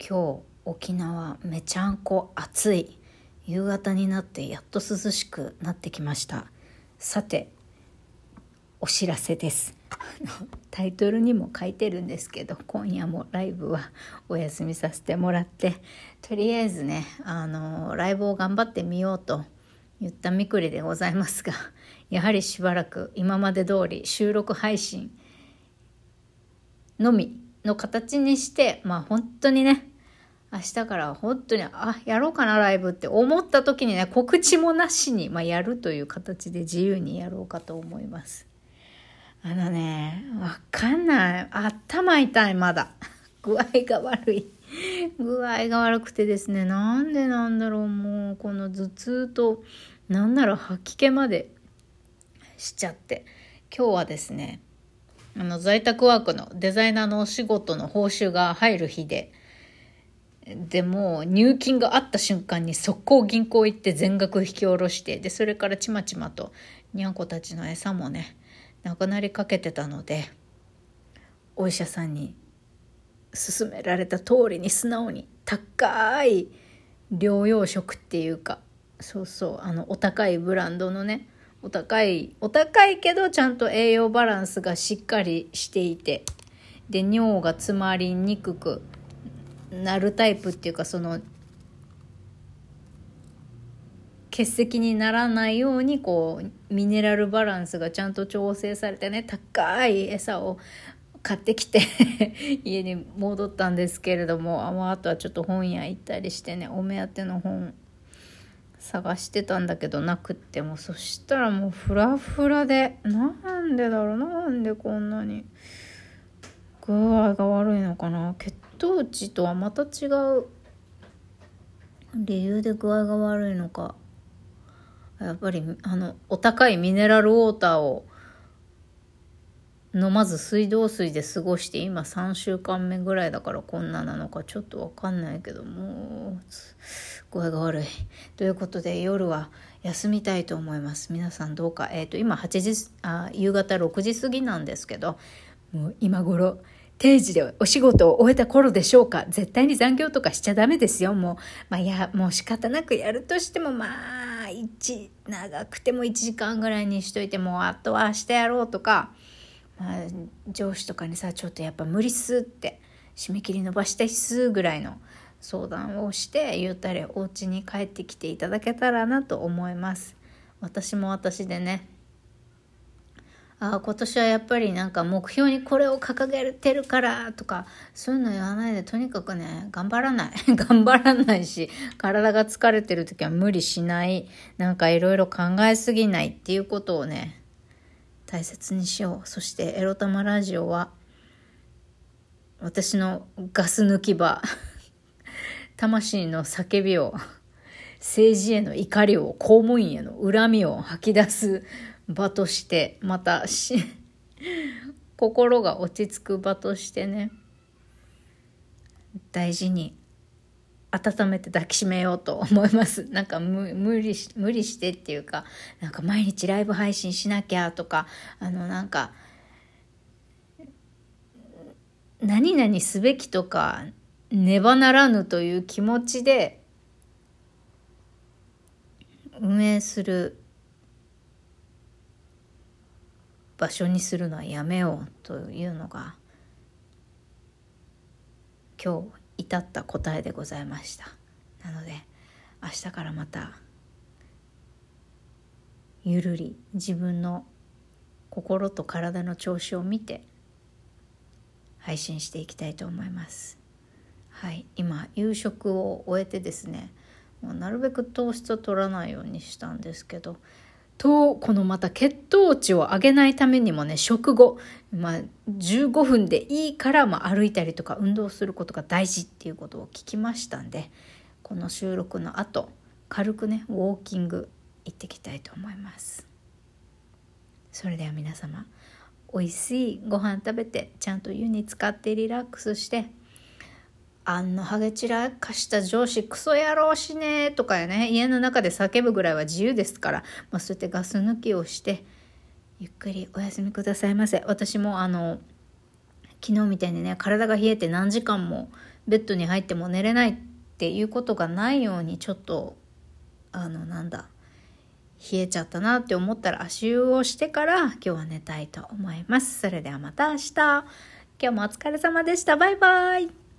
今日沖縄めちゃんこ暑い。夕方になってやっと涼しくなってきました。さてお知らせです。タイトルにも書いてるんですけど今夜もライブはお休みさせてもらってとりあえずねあのライブを頑張ってみようと言ったみくりでございますが やはりしばらく今まで通り収録配信のみの形にしてまあ本当にね明日から本当に、あ、やろうかな、ライブって思った時にね、告知もなしに、まあ、やるという形で自由にやろうかと思います。あのね、わかんない。頭痛い、まだ。具合が悪い。具合が悪くてですね、なんでなんだろう、もう、この頭痛と、なんなら吐き気までしちゃって。今日はですね、あの、在宅ワークのデザイナーのお仕事の報酬が入る日で、でも入金があった瞬間に速攻銀行行って全額引き下ろしてでそれからちまちまとにゃんこたちの餌もねなくなりかけてたのでお医者さんに勧められた通りに素直に高い療養食っていうかそうそうあのお高いブランドのねお高いお高いけどちゃんと栄養バランスがしっかりしていてで尿が詰まりにくくなるタイプっていうかその結石にならないようにこうミネラルバランスがちゃんと調整されてね高い餌を買ってきて 家に戻ったんですけれどもあとはちょっと本屋行ったりしてねお目当ての本探してたんだけどなくってもそしたらもうフラフラでなんでだろうなんでこんなに具合が悪いのかな？血糖値とはまた違う理由で具合が悪いのか。やっぱりあのお高いミネラルウォーターを飲まず水道水で過ごして今3週間目ぐらいだからこんななのかちょっとわかんないけどもう具合が悪い。ということで夜は休みたいと思います。皆さんどうか？えっ、ー、と今8時あ夕方6時過ぎなんですけどもう今頃定時でお仕事を終えた頃でしょうか絶対に残業とかしちゃダメですよ。もう、まあ、いや、もう仕方なくやるとしても、まあ、一、長くても1時間ぐらいにしといて、もうあとは明日やろうとか、まあ、上司とかにさ、ちょっとやっぱ無理っすって、締め切り伸ばしたいっすぐらいの相談をして、ゆったりお家に帰ってきていただけたらなと思います。私も私でね、あ今年はやっぱりなんか目標にこれを掲げてるからとかそういうの言わないでとにかくね頑張らない。頑張らないし体が疲れてる時は無理しない。なんかいろいろ考えすぎないっていうことをね大切にしよう。そしてエロ玉ラジオは私のガス抜き場 魂の叫びを政治への怒りを公務員への恨みを吐き出す場としてまたし心が落ち着く場としてね大事に温めて抱きしめようと思います。なんか無理し、無理してっていうか、なんか毎日ライブ配信しなきゃとか、あのなんか、何々すべきとか、ねばならぬという気持ちで運営する場所にするのはやめようというのが今日至った答えでございました。なので明日からまたゆるり自分の心と体の調子を見て配信していきたいと思います。はい。今夕食を終えてですねもうなるべく糖質を取らないようにしたんですけどと、このまた血糖値を上げないためにもね、食後、まあ、15分でいいから、まあ、歩いたりとか運動することが大事っていうことを聞きましたんで、この収録の後、軽くね、ウォーキング行ってきたいと思います。それでは皆様、美味しいご飯食べて、ちゃんと湯に浸かってリラックスして、あんのハゲ散らかした上司クソ野郎しねとかやね家の中で叫ぶぐらいは自由ですから、まあ、そうやってガス抜きをしてゆっくりお休みくださいませ私もあの昨日みたいにね体が冷えて何時間もベッドに入っても寝れないっていうことがないようにちょっとあのなんだ冷えちゃったなって思ったら足湯をしてから今日は寝たいと思います。それではまた明日。今日もお疲れ様でした。バイバイ。